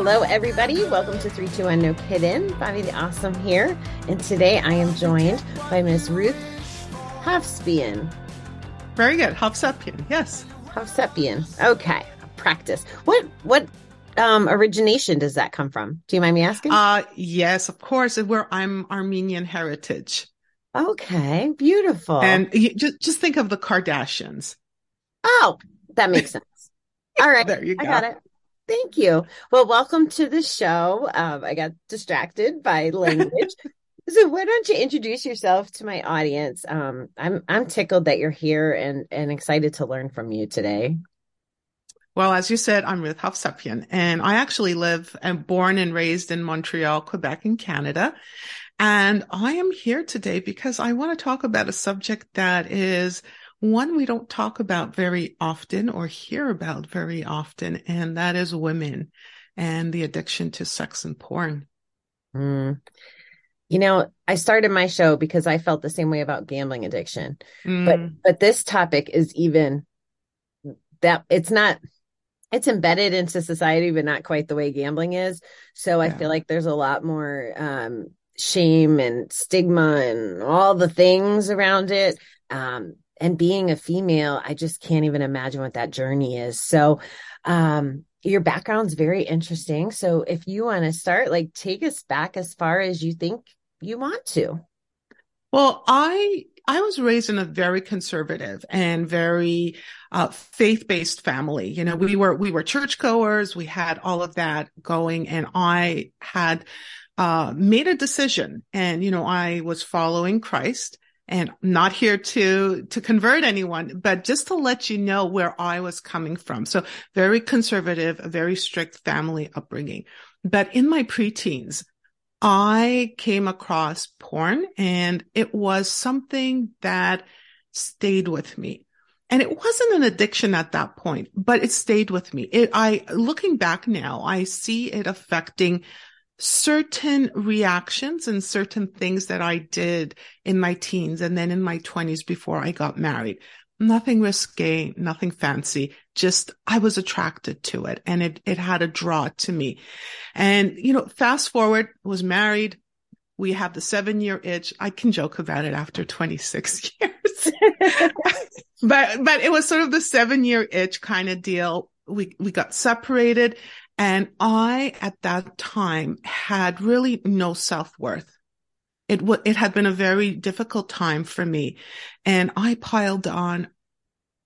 Hello, everybody. Welcome to 321 No Kiddin. Bobby the Awesome here. And today I am joined by Miss Ruth Hovsepian. Very good. Hovsepian, yes. Hovsepian. Okay. Practice. What, what, um, origination does that come from? Do you mind me asking? Uh, yes, of course. Where I'm Armenian heritage. Okay. Beautiful. And you, just, just think of the Kardashians. Oh, that makes sense. All right. there you go. I got it. Thank you. Well, welcome to the show. Um, I got distracted by language. so why don't you introduce yourself to my audience? Um, I'm I'm tickled that you're here and and excited to learn from you today. Well, as you said, I'm Ruth Hovsepian, and I actually live and born and raised in Montreal, Quebec, in Canada. And I am here today because I want to talk about a subject that is one we don't talk about very often or hear about very often, and that is women and the addiction to sex and porn. Mm. You know, I started my show because I felt the same way about gambling addiction. Mm. But but this topic is even that it's not it's embedded into society but not quite the way gambling is. So I feel like there's a lot more um shame and stigma and all the things around it. Um and being a female, I just can't even imagine what that journey is. So, um, your background's very interesting. So if you want to start, like take us back as far as you think you want to. Well, I I was raised in a very conservative and very uh, faith-based family. You know, we were we were churchgoers. We had all of that going, and I had uh, made a decision. And you know, I was following Christ and not here to to convert anyone but just to let you know where i was coming from. So very conservative a very strict family upbringing. But in my preteens i came across porn and it was something that stayed with me. And it wasn't an addiction at that point but it stayed with me. It i looking back now i see it affecting certain reactions and certain things that I did in my teens and then in my twenties before I got married. Nothing risque, nothing fancy. Just I was attracted to it and it, it had a draw to me. And, you know, fast forward, was married. We have the seven year itch. I can joke about it after 26 years, but, but it was sort of the seven year itch kind of deal. We, we got separated and I, at that time, had really no self-worth. It w- it had been a very difficult time for me. And I piled on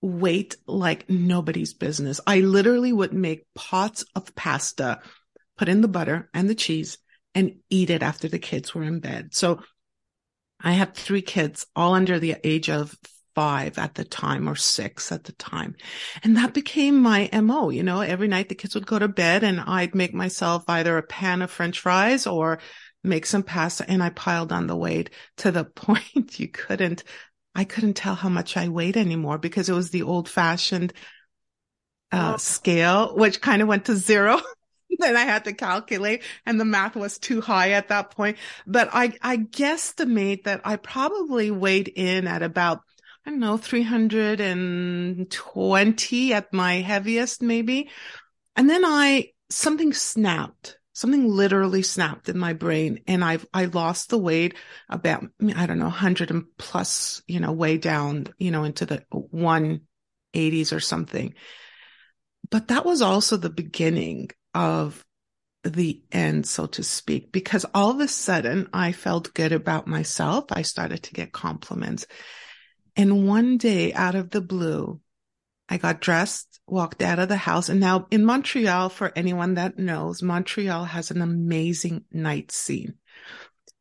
weight like nobody's business. I literally would make pots of pasta, put in the butter and the cheese and eat it after the kids were in bed. So I had three kids, all under the age of five at the time or six at the time. And that became my MO. You know, every night the kids would go to bed and I'd make myself either a pan of french fries or make some pasta and I piled on the weight to the point you couldn't, I couldn't tell how much I weighed anymore because it was the old fashioned uh, scale, which kind of went to zero. then I had to calculate and the math was too high at that point. But I, I guesstimate that I probably weighed in at about I don't know, 320 at my heaviest, maybe. And then I, something snapped, something literally snapped in my brain and I've, I lost the weight about, I don't know, 100 and plus, you know, way down, you know, into the 180s or something. But that was also the beginning of the end, so to speak, because all of a sudden I felt good about myself. I started to get compliments. And one day out of the blue, I got dressed, walked out of the house. And now in Montreal, for anyone that knows, Montreal has an amazing night scene.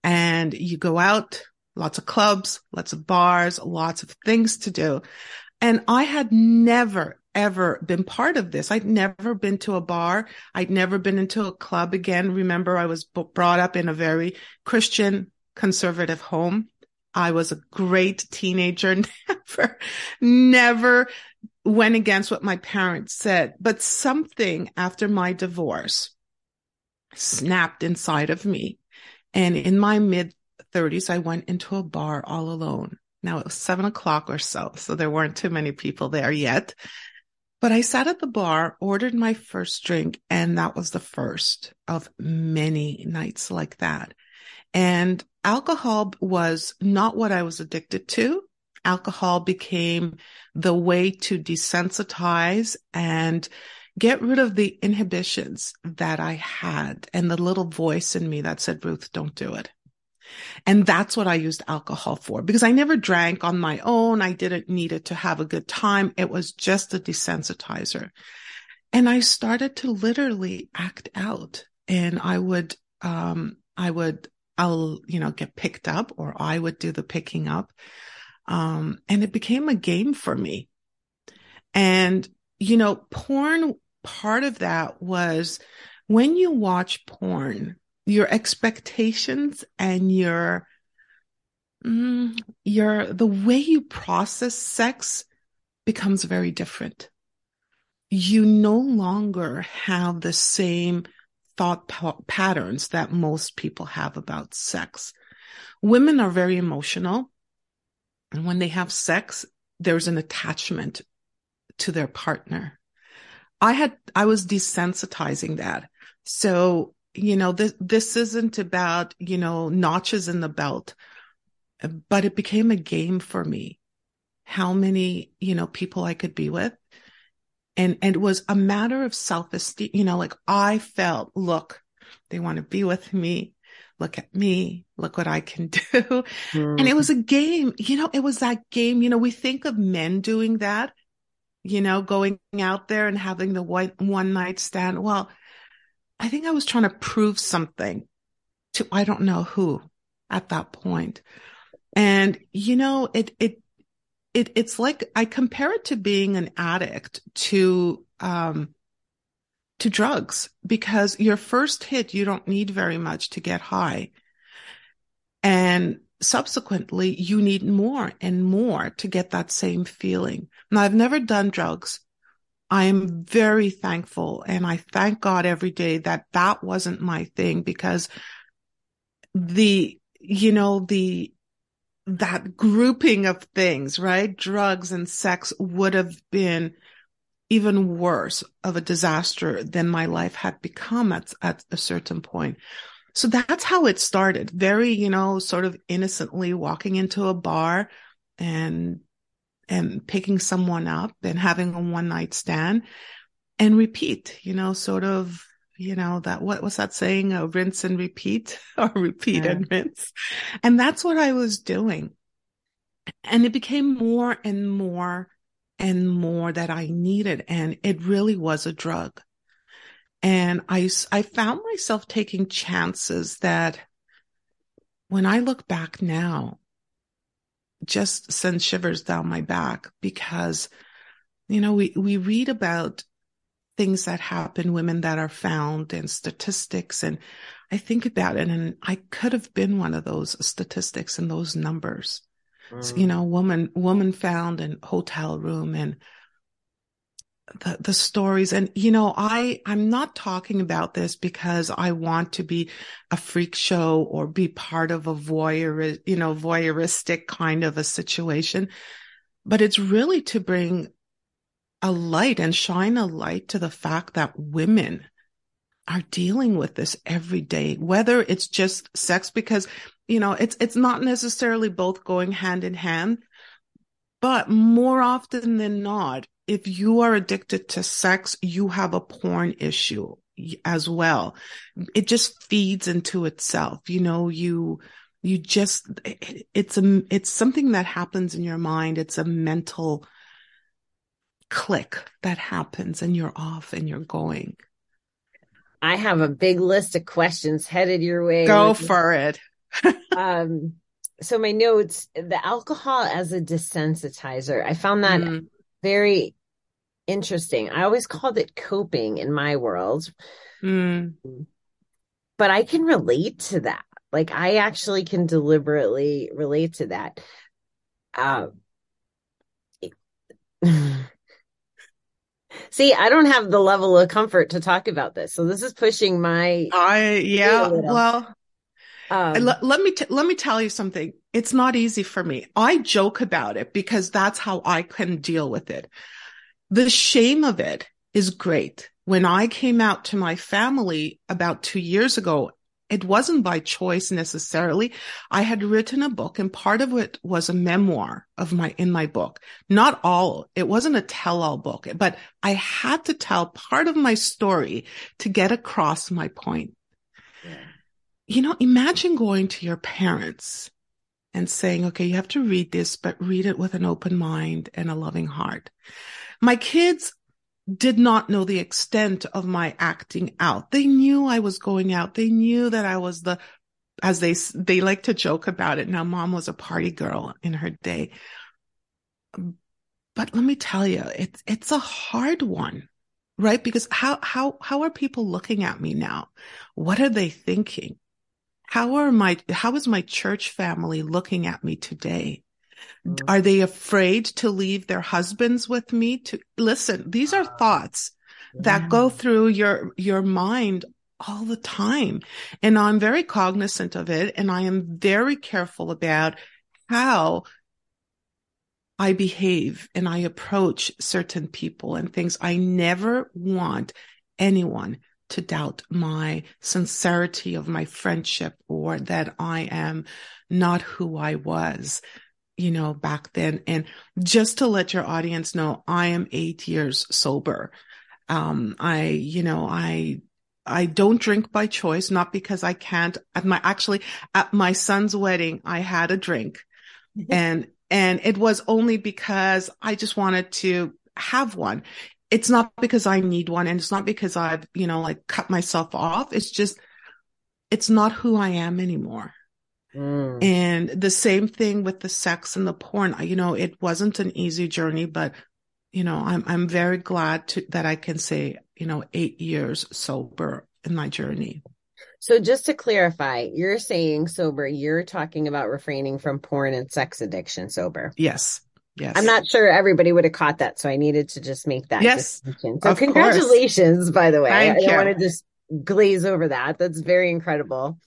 And you go out, lots of clubs, lots of bars, lots of things to do. And I had never, ever been part of this. I'd never been to a bar. I'd never been into a club again. Remember, I was brought up in a very Christian conservative home. I was a great teenager, never, never went against what my parents said. But something after my divorce snapped inside of me. And in my mid 30s, I went into a bar all alone. Now it was seven o'clock or so, so there weren't too many people there yet. But I sat at the bar, ordered my first drink, and that was the first of many nights like that. And alcohol was not what I was addicted to. Alcohol became the way to desensitize and get rid of the inhibitions that I had and the little voice in me that said, Ruth, don't do it. And that's what I used alcohol for because I never drank on my own. I didn't need it to have a good time. It was just a desensitizer. And I started to literally act out and I would, um, I would, I'll, you know, get picked up or I would do the picking up. Um, and it became a game for me. And, you know, porn, part of that was when you watch porn, your expectations and your mm, your the way you process sex becomes very different you no longer have the same thought pa- patterns that most people have about sex women are very emotional and when they have sex there's an attachment to their partner i had i was desensitizing that so you know, this, this isn't about, you know, notches in the belt, but it became a game for me. How many, you know, people I could be with. And, and it was a matter of self esteem, you know, like I felt, look, they want to be with me. Look at me. Look what I can do. Mm. And it was a game, you know, it was that game, you know, we think of men doing that, you know, going out there and having the one, one night stand. Well, I think I was trying to prove something to, I don't know who at that point. And, you know, it, it, it, it's like I compare it to being an addict to, um, to drugs because your first hit, you don't need very much to get high. And subsequently, you need more and more to get that same feeling. Now, I've never done drugs. I am very thankful and I thank God every day that that wasn't my thing because the, you know, the, that grouping of things, right? Drugs and sex would have been even worse of a disaster than my life had become at, at a certain point. So that's how it started. Very, you know, sort of innocently walking into a bar and and picking someone up and having a one night stand and repeat, you know, sort of, you know, that, what was that saying? Uh, rinse and repeat or repeat yeah. and rinse. And that's what I was doing. And it became more and more and more that I needed. And it really was a drug. And I, I found myself taking chances that when I look back now, just sends shivers down my back because, you know, we, we read about things that happen, women that are found and statistics. And I think about it and I could have been one of those statistics and those numbers. Mm. So, you know, woman, woman found in hotel room and the, the stories. And, you know, I, I'm not talking about this because I want to be a freak show or be part of a voyeur, you know, voyeuristic kind of a situation, but it's really to bring a light and shine a light to the fact that women are dealing with this every day, whether it's just sex, because, you know, it's, it's not necessarily both going hand in hand, but more often than not, if you are addicted to sex, you have a porn issue as well. It just feeds into itself. You know, you, you just, it's a, it's something that happens in your mind. It's a mental click that happens and you're off and you're going. I have a big list of questions headed your way. Go for it. um, so my notes, the alcohol as a desensitizer, I found that mm very interesting. I always called it coping in my world. Mm. But I can relate to that. Like I actually can deliberately relate to that. Uh, See, I don't have the level of comfort to talk about this. So this is pushing my I yeah, well um, let, let, me t- let me tell you something. It's not easy for me. I joke about it because that's how I can deal with it. The shame of it is great. When I came out to my family about two years ago, it wasn't by choice necessarily. I had written a book and part of it was a memoir of my, in my book. Not all, it wasn't a tell all book, but I had to tell part of my story to get across my point. Yeah. You know, imagine going to your parents and saying, okay, you have to read this, but read it with an open mind and a loving heart. My kids did not know the extent of my acting out. They knew I was going out. They knew that I was the, as they, they like to joke about it. Now mom was a party girl in her day. But let me tell you, it's, it's a hard one, right? Because how, how, how are people looking at me now? What are they thinking? How are my, how is my church family looking at me today? Mm-hmm. Are they afraid to leave their husbands with me to listen? These are thoughts that go through your, your mind all the time. And I'm very cognizant of it. And I am very careful about how I behave and I approach certain people and things. I never want anyone to doubt my sincerity of my friendship or that I am not who I was you know, back then. And just to let your audience know, I am eight years sober. Um, I, you know, I, I don't drink by choice, not because I can't. At my, actually, at my son's wedding, I had a drink mm-hmm. and, and it was only because I just wanted to have one. It's not because I need one and it's not because I've, you know, like cut myself off. It's just, it's not who I am anymore. Mm. And the same thing with the sex and the porn. You know, it wasn't an easy journey, but you know, I'm I'm very glad to, that I can say, you know, eight years sober in my journey. So just to clarify, you're saying sober, you're talking about refraining from porn and sex addiction sober. Yes. Yes. I'm not sure everybody would have caught that, so I needed to just make that yes, distinction. So congratulations, course. by the way. Thank I, I want to just glaze over that. That's very incredible.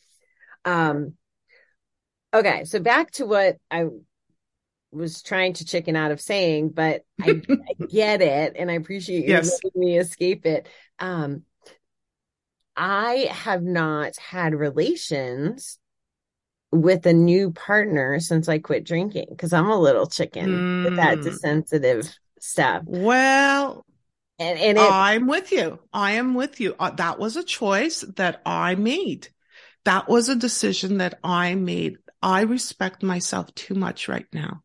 Um, Okay, so back to what I was trying to chicken out of saying, but I, I get it, and I appreciate you yes. letting me escape it. Um, I have not had relations with a new partner since I quit drinking because I'm a little chicken mm. with that mm. sensitive stuff. Well, and, and it, I'm with you. I am with you. Uh, that was a choice that I made. That was a decision that I made I respect myself too much right now.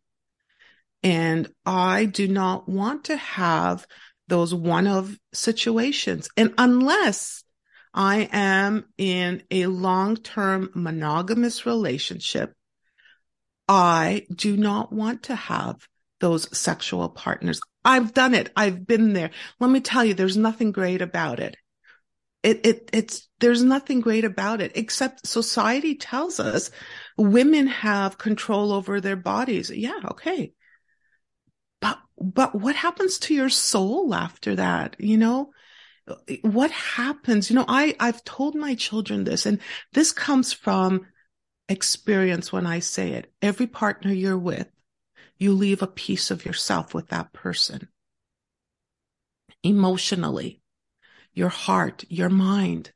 And I do not want to have those one of situations. And unless I am in a long term monogamous relationship, I do not want to have those sexual partners. I've done it. I've been there. Let me tell you, there's nothing great about it. It, it, it's, there's nothing great about it except society tells us women have control over their bodies. Yeah. Okay. But, but what happens to your soul after that? You know, what happens? You know, I, I've told my children this and this comes from experience when I say it. Every partner you're with, you leave a piece of yourself with that person. Emotionally, your heart, your mind.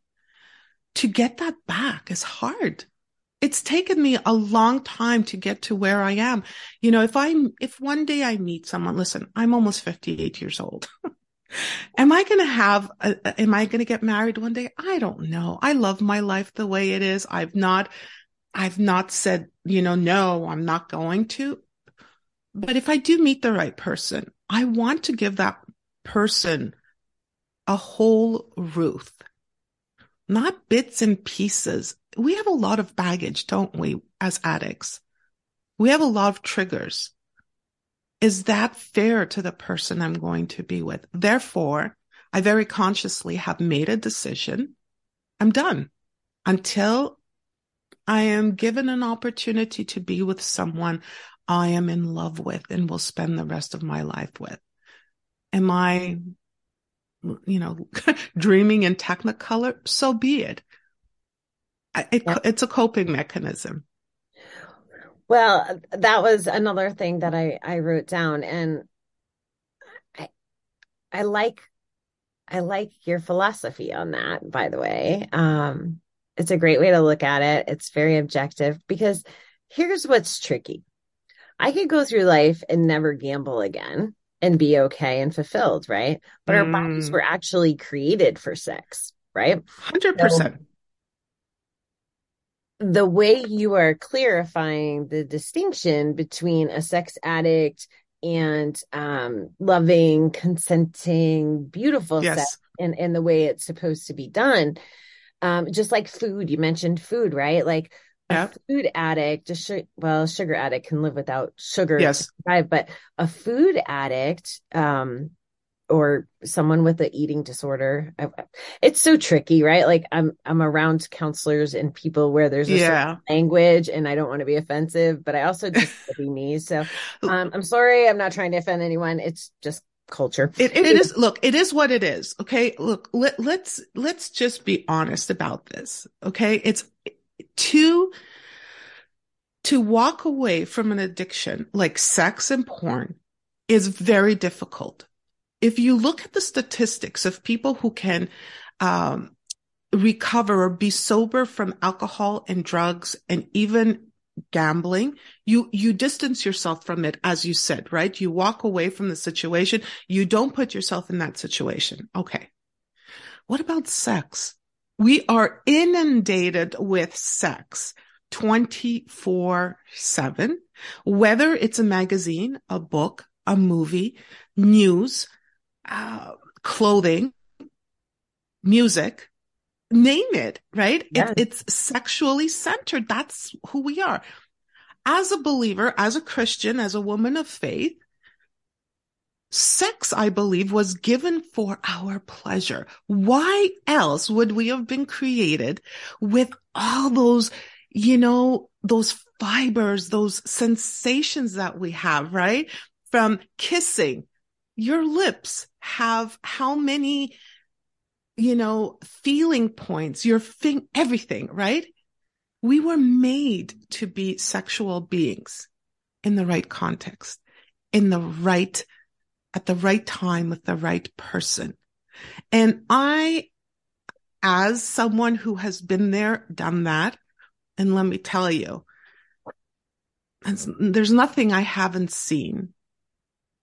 To get that back is hard it's taken me a long time to get to where I am. You know, if I'm, if one day I meet someone, listen, I'm almost 58 years old. am I going to have, a, am I going to get married one day? I don't know. I love my life the way it is. I've not, I've not said, you know, no, I'm not going to. But if I do meet the right person, I want to give that person a whole Ruth, not bits and pieces we have a lot of baggage, don't we, as addicts? We have a lot of triggers. Is that fair to the person I'm going to be with? Therefore, I very consciously have made a decision. I'm done until I am given an opportunity to be with someone I am in love with and will spend the rest of my life with. Am I, you know, dreaming in technicolor? So be it. It, yeah. It's a coping mechanism. Well, that was another thing that I, I wrote down. And I, I like I like your philosophy on that, by the way. Um, it's a great way to look at it. It's very objective because here's what's tricky. I could go through life and never gamble again and be okay and fulfilled, right? But mm. our bodies were actually created for sex, right? 100%. So the way you are clarifying the distinction between a sex addict and um, loving, consenting, beautiful yes. sex and, and the way it's supposed to be done. Um, just like food, you mentioned food, right? Like a food addict, just well, sugar addict can live without sugar, yes, survive, but a food addict, um, or someone with an eating disorder it's so tricky right? Like i'm i'm around counselors and people where there's a yeah. language and i don't want to be offensive but i also just be me so um, i'm sorry i'm not trying to offend anyone it's just culture. It, it is look it is what it is okay? Look let, let's let's just be honest about this okay? It's to to walk away from an addiction like sex and porn is very difficult. If you look at the statistics of people who can um, recover or be sober from alcohol and drugs and even gambling you you distance yourself from it as you said right? You walk away from the situation. You don't put yourself in that situation. Okay. What about sex we are inundated with sex 24 7 whether it's a magazine a book a movie news uh, clothing, music, name it, right? Yes. It, it's sexually centered. That's who we are. As a believer, as a Christian, as a woman of faith, sex, I believe, was given for our pleasure. Why else would we have been created with all those, you know, those fibers, those sensations that we have, right? From kissing, your lips have how many, you know, feeling points, your thing, everything, right? We were made to be sexual beings in the right context, in the right, at the right time with the right person. And I, as someone who has been there, done that, and let me tell you, there's nothing I haven't seen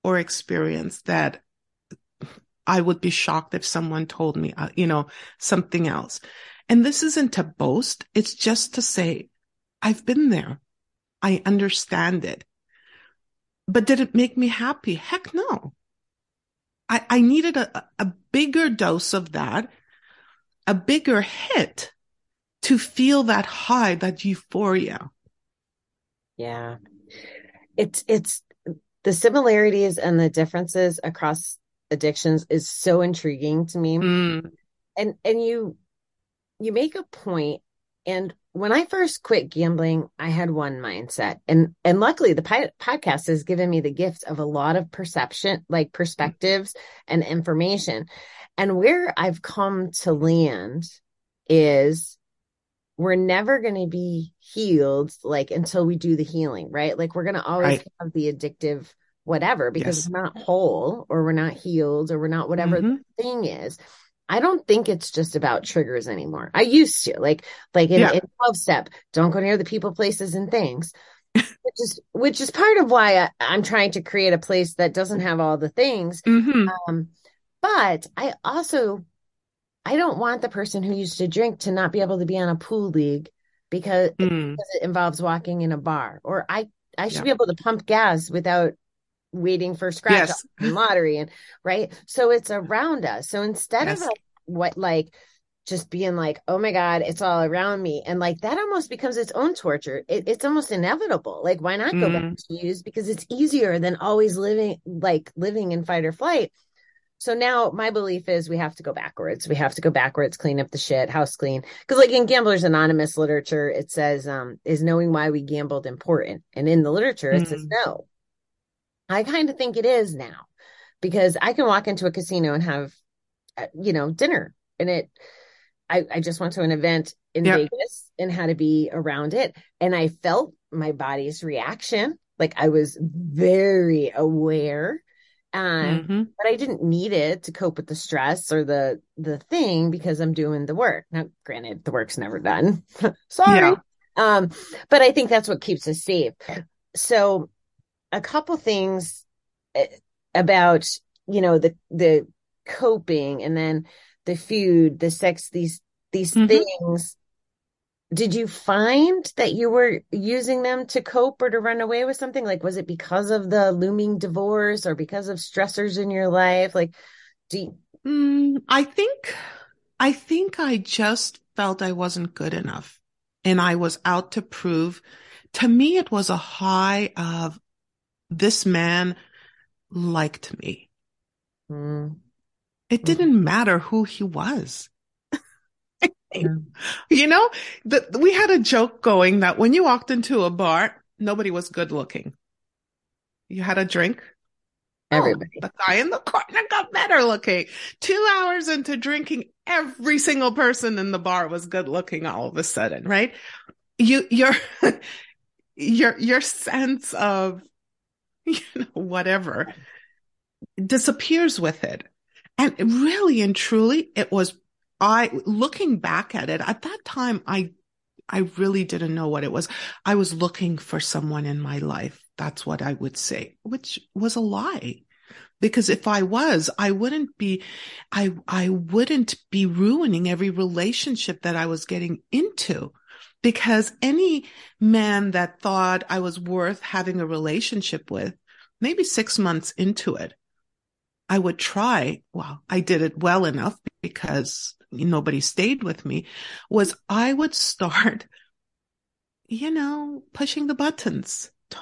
or experienced that I would be shocked if someone told me, uh, you know, something else. And this isn't to boast. It's just to say, I've been there. I understand it. But did it make me happy? Heck no. I, I needed a, a bigger dose of that, a bigger hit to feel that high, that euphoria. Yeah. It's, it's the similarities and the differences across addictions is so intriguing to me. Mm. And and you you make a point and when I first quit gambling, I had one mindset. And and luckily the podcast has given me the gift of a lot of perception, like perspectives and information. And where I've come to land is we're never going to be healed like until we do the healing, right? Like we're going to always right. have the addictive whatever because yes. we're not whole or we're not healed or we're not whatever mm-hmm. the thing is. I don't think it's just about triggers anymore. I used to like like in, yeah. in 12 step, don't go near the people, places, and things. which is which is part of why I, am trying to create a place that doesn't have all the things. Mm-hmm. Um, but I also I don't want the person who used to drink to not be able to be on a pool league because, mm. because it involves walking in a bar. Or I I should yeah. be able to pump gas without waiting for scratch yes. lottery and right. So it's around us. So instead yes. of like, what like just being like, oh my God, it's all around me. And like that almost becomes its own torture. It, it's almost inevitable. Like, why not go mm. back mm-hmm. to use? Because it's easier than always living like living in fight or flight. So now my belief is we have to go backwards. We have to go backwards, clean up the shit, house clean. Cause like in Gamblers Anonymous literature, it says, um, is knowing why we gambled important? And in the literature, it mm. says no. I kind of think it is now because I can walk into a casino and have, uh, you know, dinner and it, I, I just went to an event in yep. Vegas and had to be around it. And I felt my body's reaction. Like I was very aware Um, mm-hmm. but I didn't need it to cope with the stress or the the thing because I'm doing the work. Now, granted, the work's never done. Sorry. Yeah. Um, but I think that's what keeps us safe. So, a couple things eh, about you know the the coping and then the food, the sex, these these mm-hmm. things. Did you find that you were using them to cope or to run away with something? Like was it because of the looming divorce or because of stressors in your life? Like do you... mm, i think i think i just felt i wasn't good enough and i was out to prove to me it was a high of this man liked me mm. it didn't mm. matter who he was you know, the, we had a joke going that when you walked into a bar, nobody was good looking. You had a drink. Oh, Everybody. Oh, the guy in the corner got better looking. Two hours into drinking, every single person in the bar was good looking all of a sudden, right? You, your, your, your sense of, you know, whatever disappears with it. And really and truly, it was I, looking back at it, at that time, I, I really didn't know what it was. I was looking for someone in my life. That's what I would say, which was a lie. Because if I was, I wouldn't be, I, I wouldn't be ruining every relationship that I was getting into. Because any man that thought I was worth having a relationship with, maybe six months into it, I would try. Well, I did it well enough because nobody stayed with me was I would start, you know, pushing the buttons, t-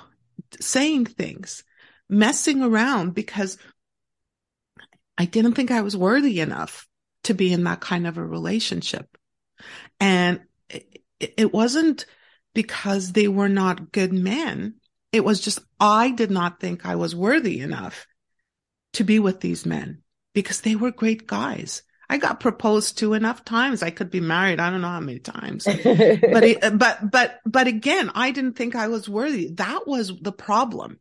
saying things, messing around because I didn't think I was worthy enough to be in that kind of a relationship. And it, wasn't because they were not good men. It was just, I did not think I was worthy enough to be with these men because they were great guys. I got proposed to enough times. I could be married. I don't know how many times, but, it, but, but, but again, I didn't think I was worthy. That was the problem.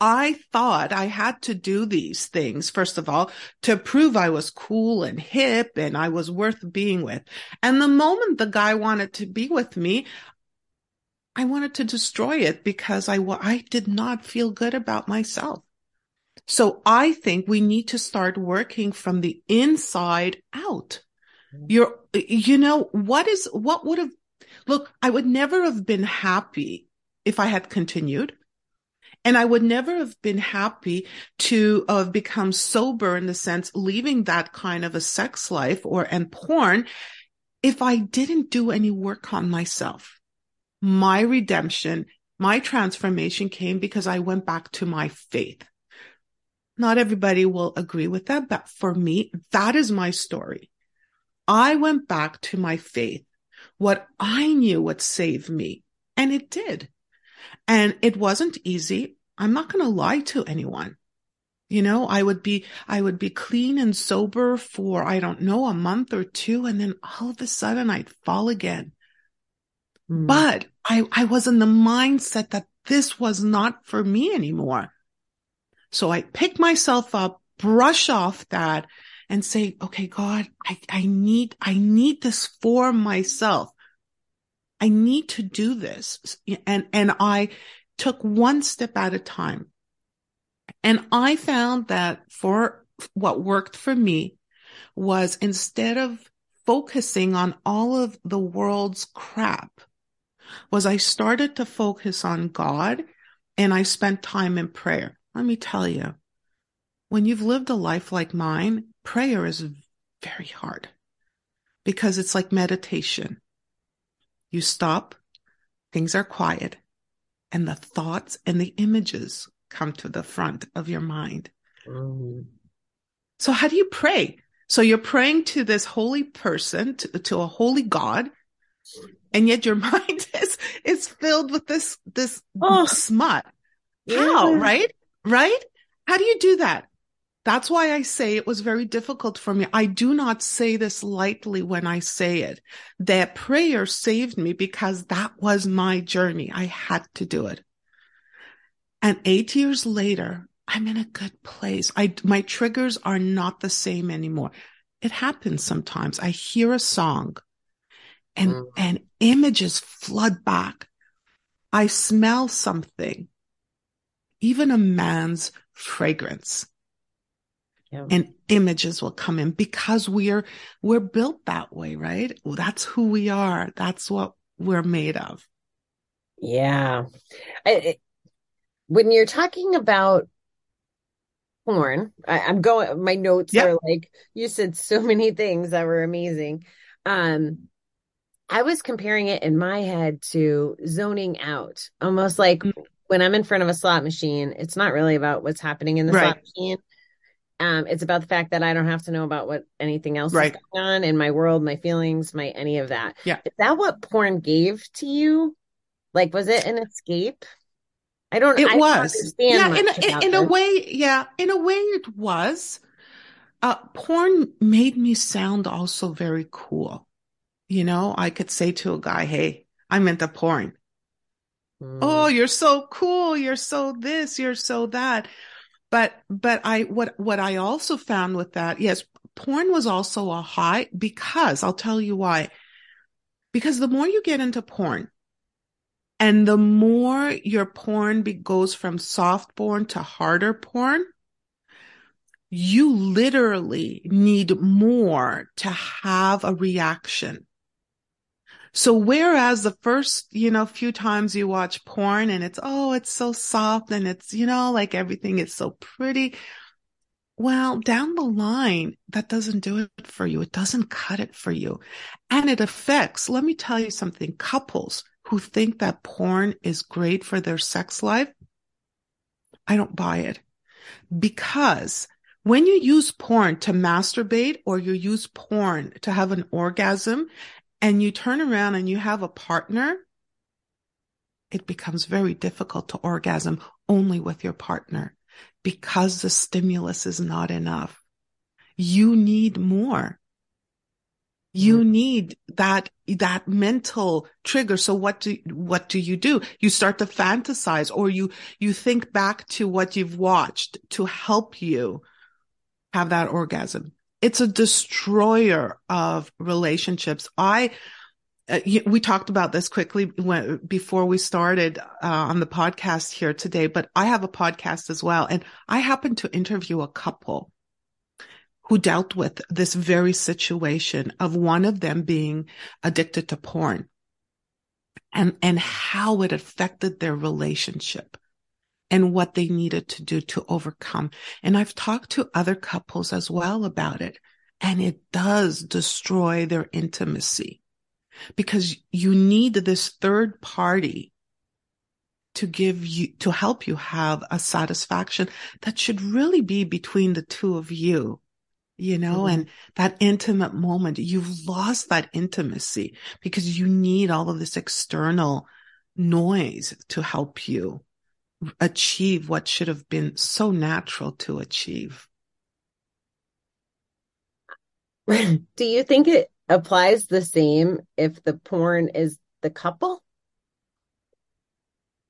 I thought I had to do these things, first of all, to prove I was cool and hip and I was worth being with. And the moment the guy wanted to be with me, I wanted to destroy it because I, I did not feel good about myself. So I think we need to start working from the inside out. Mm-hmm. You're, you know, what is, what would have, look, I would never have been happy if I had continued. And I would never have been happy to have become sober in the sense leaving that kind of a sex life or and porn if I didn't do any work on myself. My redemption, my transformation came because I went back to my faith. Not everybody will agree with that, but for me, that is my story. I went back to my faith, what I knew would save me, and it did. And it wasn't easy. I'm not going to lie to anyone. You know, I would be, I would be clean and sober for, I don't know, a month or two. And then all of a sudden I'd fall again. Mm. But I, I was in the mindset that this was not for me anymore. So I pick myself up, brush off that and say, okay, God, I, I need, I need this for myself. I need to do this. And, and I took one step at a time. And I found that for what worked for me was instead of focusing on all of the world's crap, was I started to focus on God and I spent time in prayer. Let me tell you, when you've lived a life like mine, prayer is very hard because it's like meditation. You stop, things are quiet, and the thoughts and the images come to the front of your mind. Mm-hmm. So how do you pray? So you're praying to this holy person, to, to a holy God, and yet your mind is is filled with this this oh. smut. How, yeah. right? right? How do you do that? That's why I say it was very difficult for me. I do not say this lightly when I say it. That prayer saved me because that was my journey. I had to do it. And eight years later, I'm in a good place. I, my triggers are not the same anymore. It happens sometimes. I hear a song and, mm. and images flood back. I smell something, even a man's fragrance. Yeah. And images will come in because we're, we're built that way, right? That's who we are. That's what we're made of. Yeah. I, when you're talking about porn, I, am going, my notes yep. are like, you said so many things that were amazing. Um, I was comparing it in my head to zoning out, almost like mm-hmm. when I'm in front of a slot machine, it's not really about what's happening in the right. slot machine. Um, it's about the fact that I don't have to know about what anything else right. is going on in my world, my feelings, my any of that. Yeah. Is that what porn gave to you? Like, was it an escape? I don't. It I was. Don't yeah, in a, in a way, yeah, in a way, it was. Uh, porn made me sound also very cool. You know, I could say to a guy, "Hey, I'm into porn." Mm. Oh, you're so cool. You're so this. You're so that. But but I what what I also found with that, yes, porn was also a high because I'll tell you why. Because the more you get into porn, and the more your porn be, goes from soft porn to harder porn, you literally need more to have a reaction. So whereas the first, you know, few times you watch porn and it's, oh, it's so soft and it's, you know, like everything is so pretty. Well, down the line, that doesn't do it for you. It doesn't cut it for you. And it affects, let me tell you something, couples who think that porn is great for their sex life, I don't buy it. Because when you use porn to masturbate or you use porn to have an orgasm and you turn around and you have a partner, it becomes very difficult to orgasm only with your partner because the stimulus is not enough. You need more you mm-hmm. need that that mental trigger so what do what do you do you start to fantasize or you you think back to what you've watched to help you have that orgasm it's a destroyer of relationships i uh, we talked about this quickly when, before we started uh, on the podcast here today, but I have a podcast as well. And I happened to interview a couple who dealt with this very situation of one of them being addicted to porn and, and how it affected their relationship and what they needed to do to overcome. And I've talked to other couples as well about it. And it does destroy their intimacy because you need this third party to give you, to help you have a satisfaction that should really be between the two of you you know, mm-hmm. and that intimate moment, you've lost that intimacy because you need all of this external noise to help you achieve what should have been so natural to achieve. Do you think it applies the same if the porn is the couple?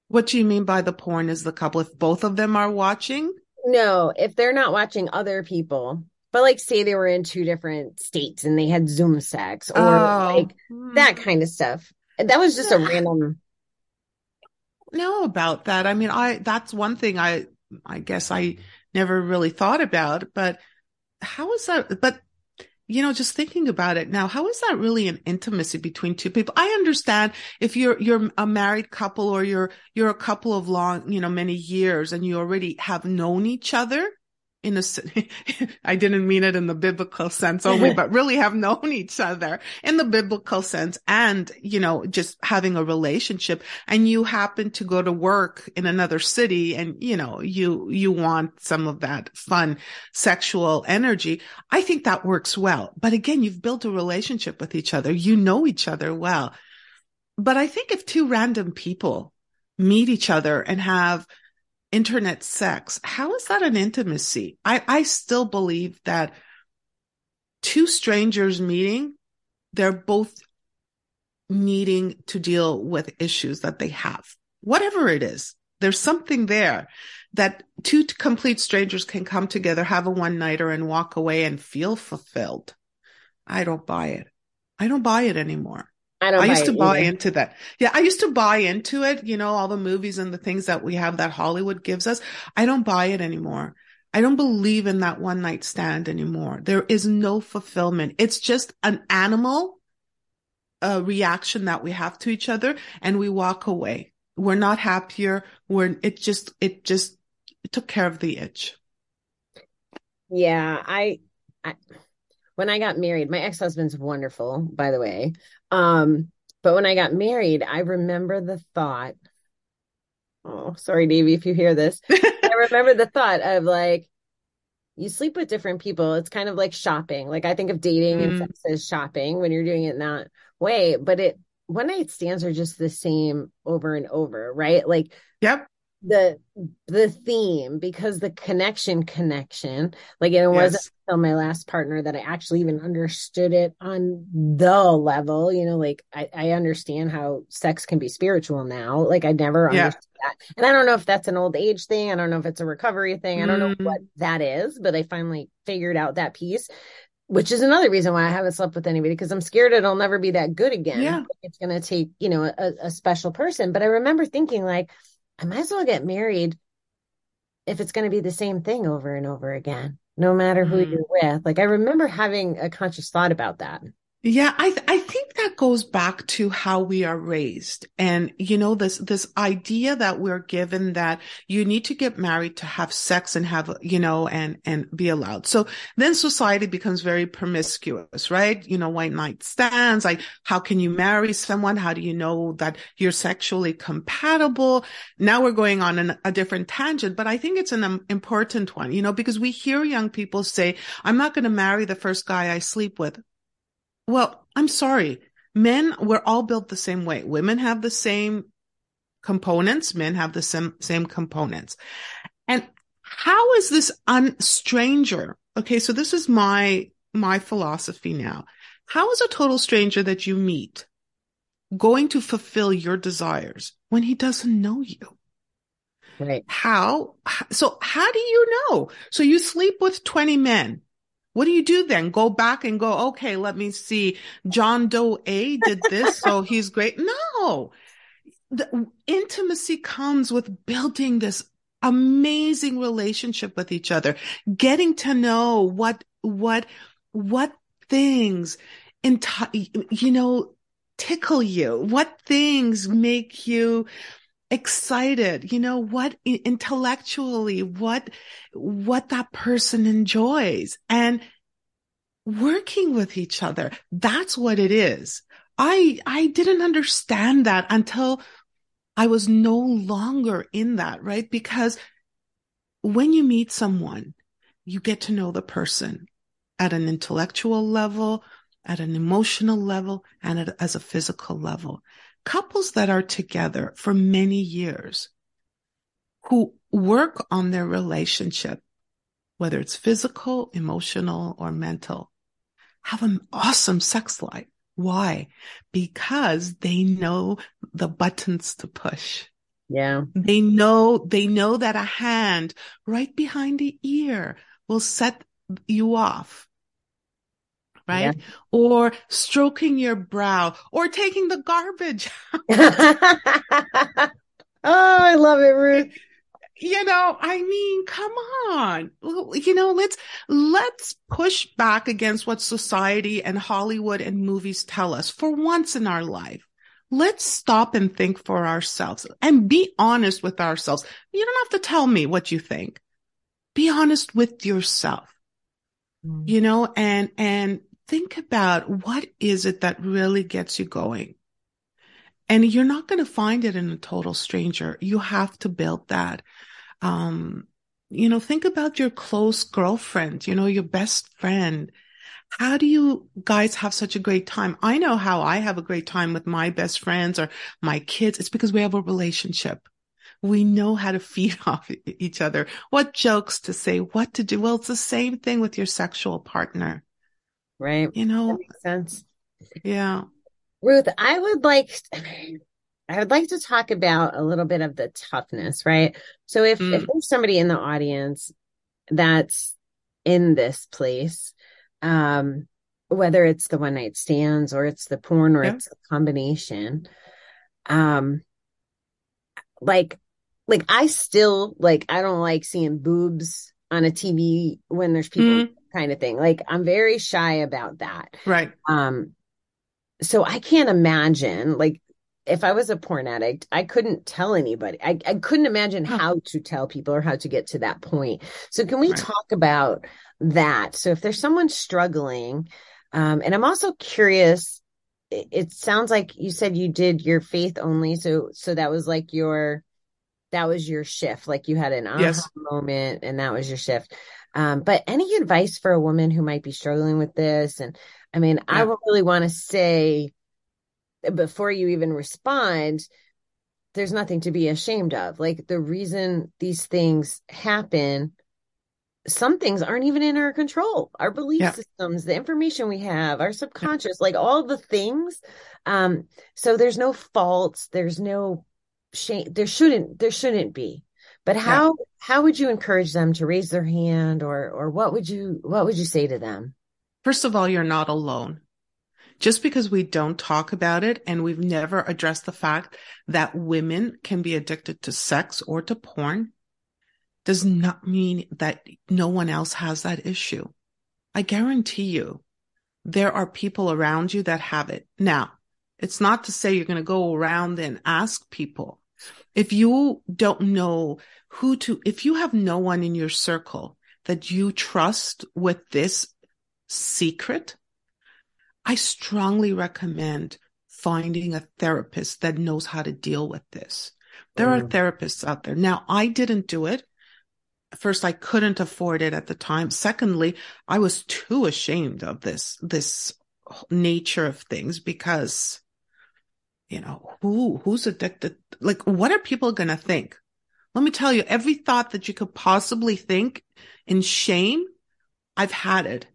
What do you mean by the porn is the couple? If both of them are watching? No, if they're not watching other people but like say they were in two different states and they had Zoom sex or oh. like that hmm. kind of stuff. That was just yeah. a random. Know about that. I mean, I that's one thing I I guess I never really thought about, but how is that? But you know, just thinking about it now, how is that really an intimacy between two people? I understand if you're, you're a married couple or you're, you're a couple of long, you know, many years and you already have known each other in a, I didn't mean it in the biblical sense only, but really have known each other in the biblical sense and, you know, just having a relationship and you happen to go to work in another city and, you know, you, you want some of that fun sexual energy. I think that works well. But again, you've built a relationship with each other. You know each other well. But I think if two random people meet each other and have internet sex, how is that an intimacy? I, I still believe that two strangers meeting, they're both needing to deal with issues that they have, whatever it is. there's something there that two complete strangers can come together, have a one nighter and walk away and feel fulfilled. I don't buy it. I don't buy it anymore. I don't. I used to buy either. into that. Yeah, I used to buy into it. You know, all the movies and the things that we have that Hollywood gives us. I don't buy it anymore. I don't believe in that one night stand anymore. There is no fulfillment. It's just an animal uh, reaction that we have to each other, and we walk away. We're not happier. We're it just it just it took care of the itch. Yeah, I, I when I got married, my ex-husband's wonderful, by the way. Um, but when I got married, I remember the thought. Oh, sorry, Davey, if you hear this. I remember the thought of like, you sleep with different people. It's kind of like shopping. Like I think of dating mm. and sex as shopping when you're doing it in that way. But it one night stands are just the same over and over, right? Like, yep the the theme because the connection connection like it yes. wasn't until my last partner that i actually even understood it on the level you know like i, I understand how sex can be spiritual now like i never yeah. understood that and i don't know if that's an old age thing i don't know if it's a recovery thing i don't mm. know what that is but i finally figured out that piece which is another reason why I haven't slept with anybody because I'm scared it'll never be that good again. Yeah. It's going to take, you know, a, a special person. But I remember thinking like, I might as well get married if it's going to be the same thing over and over again, no matter who mm. you're with. Like I remember having a conscious thought about that. Yeah, I th- I think that goes back to how we are raised. And you know this this idea that we're given that you need to get married to have sex and have you know and and be allowed. So then society becomes very promiscuous, right? You know, white night stands, like how can you marry someone? How do you know that you're sexually compatible? Now we're going on an, a different tangent, but I think it's an um, important one, you know, because we hear young people say, I'm not going to marry the first guy I sleep with. Well, I'm sorry. Men, we're all built the same way. Women have the same components. Men have the same, same components. And how is this un stranger? Okay. So this is my, my philosophy now. How is a total stranger that you meet going to fulfill your desires when he doesn't know you? Right. How? So how do you know? So you sleep with 20 men. What do you do then? Go back and go, okay, let me see. John Doe A did this, so he's great. No. The intimacy comes with building this amazing relationship with each other, getting to know what, what, what things, enti- you know, tickle you, what things make you excited, you know, what intellectually, what, what that person enjoys and working with each other. That's what it is. I, I didn't understand that until I was no longer in that, right? Because when you meet someone, you get to know the person at an intellectual level, at an emotional level, and at, as a physical level couples that are together for many years who work on their relationship, whether it's physical, emotional, or mental, have an awesome sex life. Why? Because they know the buttons to push. Yeah. They know, they know that a hand right behind the ear will set you off right? Yeah. Or stroking your brow or taking the garbage. oh, I love it, Ruth. You know, I mean, come on. You know, let's, let's push back against what society and Hollywood and movies tell us for once in our life. Let's stop and think for ourselves and be honest with ourselves. You don't have to tell me what you think. Be honest with yourself. Mm. You know, and, and think about what is it that really gets you going. And you're not going to find it in a total stranger. You have to build that. Um, you know, think about your close girlfriend, you know, your best friend. How do you guys have such a great time? I know how I have a great time with my best friends or my kids. It's because we have a relationship. We know how to feed off each other, what jokes to say, what to do. Well, it's the same thing with your sexual partner. Right. You know, sense. Yeah. Ruth, I would like, I would like to talk about a little bit of the toughness, right? So if, mm. if there's somebody in the audience that's in this place, um, whether it's the one night stands or it's the porn or yeah. it's a combination, um, like, like I still like I don't like seeing boobs on a TV when there's people mm. Kind of thing. Like I'm very shy about that. Right. Um, so I can't imagine like if I was a porn addict, I couldn't tell anybody. I, I couldn't imagine how to tell people or how to get to that point. So can we right. talk about that? So if there's someone struggling, um, and I'm also curious, it, it sounds like you said you did your faith only. So, so that was like your, that was your shift. Like you had an aha yes. moment and that was your shift. Um, but any advice for a woman who might be struggling with this? And I mean, yeah. I would really want to say, before you even respond, there's nothing to be ashamed of. Like the reason these things happen, some things aren't even in our control. Our belief yeah. systems, the information we have, our subconscious, like all the things. Um, so there's no faults, there's no shame. There shouldn't, there shouldn't be. But how yeah. how would you encourage them to raise their hand or or what would you what would you say to them? First of all, you're not alone just because we don't talk about it and we've never addressed the fact that women can be addicted to sex or to porn does not mean that no one else has that issue. I guarantee you there are people around you that have it. Now, it's not to say you're going to go around and ask people. If you don't know who to, if you have no one in your circle that you trust with this secret, I strongly recommend finding a therapist that knows how to deal with this. There mm. are therapists out there. Now, I didn't do it. First, I couldn't afford it at the time. Secondly, I was too ashamed of this, this nature of things because, you know, who, who's addicted? Like, what are people going to think? Let me tell you, every thought that you could possibly think in shame, I've had it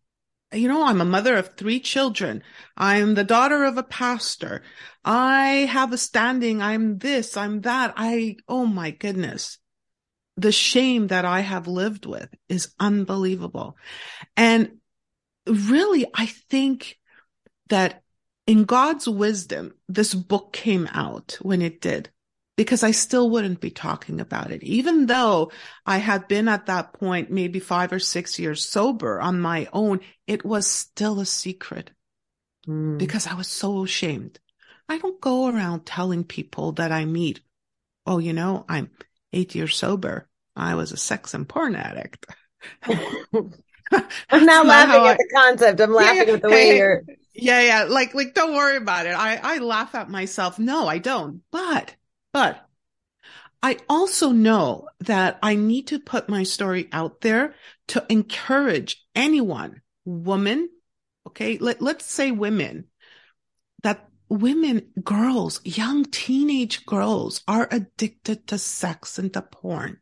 you know, I'm a mother of three children. I'm the daughter of a pastor. I have a standing. I'm this, I'm that. I, oh my goodness. The shame that I have lived with is unbelievable. And really, I think that in God's wisdom, this book came out when it did because I still wouldn't be talking about it. Even though I had been at that point, maybe five or six years sober on my own, it was still a secret mm. because I was so ashamed. I don't go around telling people that I meet, oh, you know, I'm eight years sober. I was a sex and porn addict. I'm not laughing at I, the concept. I'm laughing yeah, at the way hey, you're. Yeah, yeah. Like, like, don't worry about it. I, I laugh at myself. No, I don't. But but I also know that I need to put my story out there to encourage anyone, woman, okay, let, let's say women, that women, girls, young teenage girls are addicted to sex and to porn.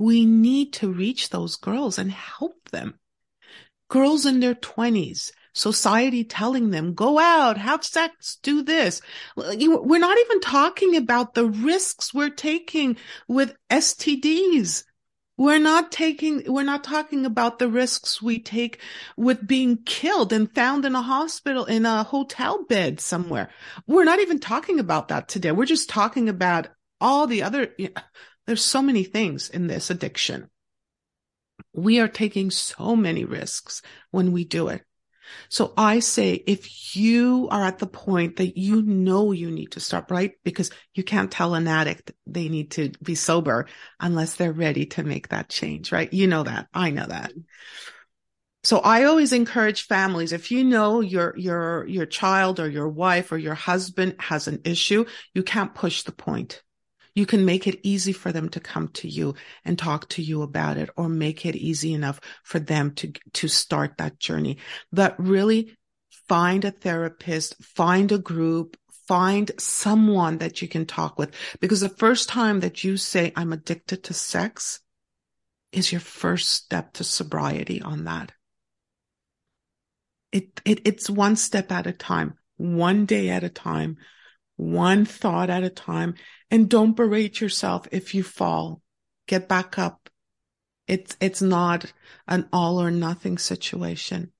We need to reach those girls and help them. Girls in their twenties, society telling them, go out, have sex, do this. We're not even talking about the risks we're taking with STDs. We're not taking, we're not talking about the risks we take with being killed and found in a hospital, in a hotel bed somewhere. We're not even talking about that today. We're just talking about all the other, there's so many things in this addiction. We are taking so many risks when we do it. So I say, if you are at the point that you know you need to stop, right? Because you can't tell an addict they need to be sober unless they're ready to make that change, right? You know that. I know that. So I always encourage families, if you know your, your, your child or your wife or your husband has an issue, you can't push the point you can make it easy for them to come to you and talk to you about it or make it easy enough for them to, to start that journey. But really find a therapist, find a group, find someone that you can talk with because the first time that you say, I'm addicted to sex is your first step to sobriety on that. It, it, it's one step at a time, one day at a time, one thought at a time and don't berate yourself if you fall. Get back up. It's, it's not an all or nothing situation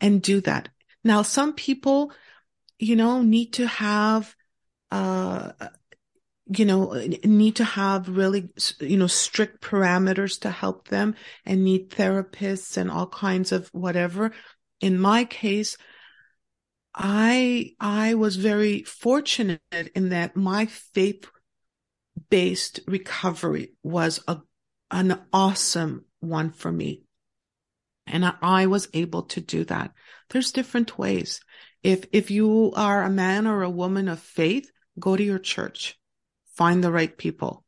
and do that. Now, some people, you know, need to have, uh, you know, need to have really, you know, strict parameters to help them and need therapists and all kinds of whatever. In my case, I, I was very fortunate in that my faith based recovery was a, an awesome one for me. And I, I was able to do that. There's different ways. If, if you are a man or a woman of faith, go to your church, find the right people.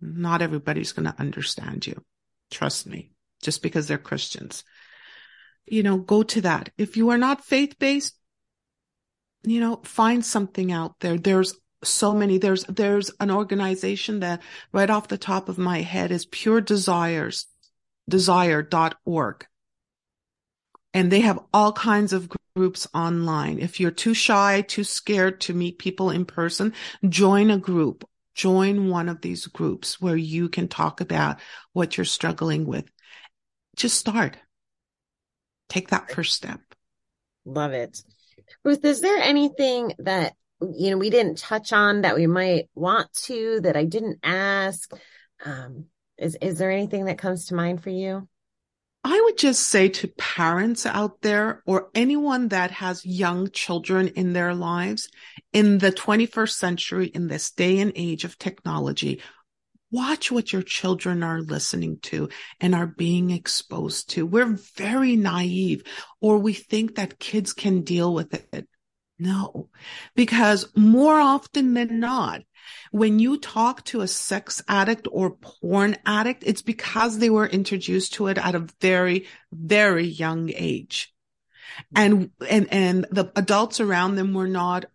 Not everybody's going to understand you. Trust me, just because they're Christians. You know, go to that. If you are not faith based, you know, find something out there. There's so many. There's, there's an organization that right off the top of my head is pure desires, desire.org. And they have all kinds of groups online. If you're too shy, too scared to meet people in person, join a group. Join one of these groups where you can talk about what you're struggling with. Just start. Take that first step. Love it. Ruth, is there anything that you know we didn't touch on that we might want to that I didn't ask? Um, is is there anything that comes to mind for you? I would just say to parents out there or anyone that has young children in their lives in the 21st century, in this day and age of technology, watch what your children are listening to and are being exposed to. We're very naive or we think that kids can deal with it. No, because more often than not, when you talk to a sex addict or porn addict, it's because they were introduced to it at a very, very young age. And, and, and the adults around them were not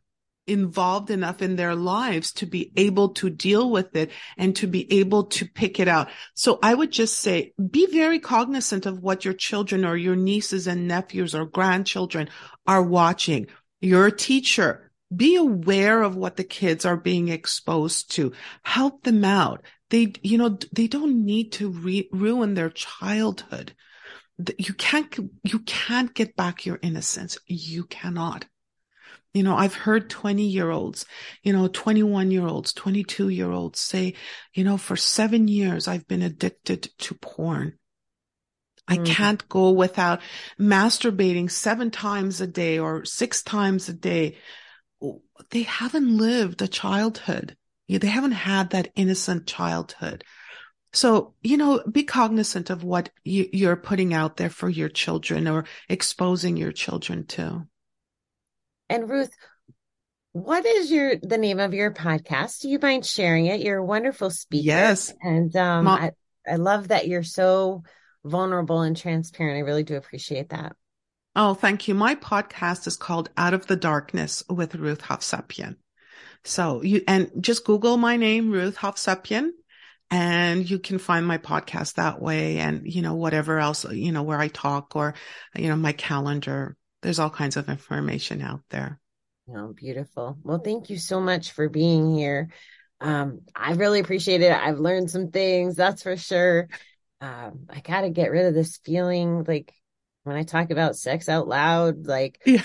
involved enough in their lives to be able to deal with it and to be able to pick it out. So I would just say be very cognizant of what your children or your nieces and nephews or grandchildren are watching. You're a teacher. Be aware of what the kids are being exposed to. Help them out. They, you know, they don't need to re- ruin their childhood. You can't, you can't get back your innocence. You cannot. You know, I've heard 20 year olds, you know, 21 year olds, 22 year olds say, you know, for seven years, I've been addicted to porn. I mm. can't go without masturbating seven times a day or six times a day. They haven't lived a childhood. They haven't had that innocent childhood. So, you know, be cognizant of what you, are putting out there for your children or exposing your children to. And Ruth, what is your the name of your podcast? Do you mind sharing it? You're a wonderful speaker. Yes. And um I, I love that you're so vulnerable and transparent. I really do appreciate that. Oh, thank you. My podcast is called Out of the Darkness with Ruth Hovsepian. So you, and just Google my name, Ruth Hovsepian, and you can find my podcast that way. And, you know, whatever else, you know, where I talk or, you know, my calendar there's all kinds of information out there. Oh, beautiful. Well, thank you so much for being here. Um, I really appreciate it. I've learned some things, that's for sure. Um, I got to get rid of this feeling like when I talk about sex out loud, like, yeah.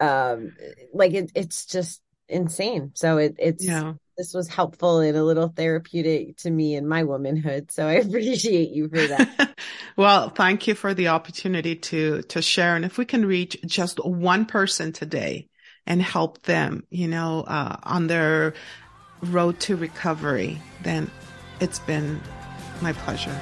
um, like it, it's just insane. So it, it's, yeah. This was helpful and a little therapeutic to me in my womanhood. So I appreciate you for that. well, thank you for the opportunity to, to share. And if we can reach just one person today and help them, you know, uh, on their road to recovery, then it's been my pleasure.